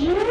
you.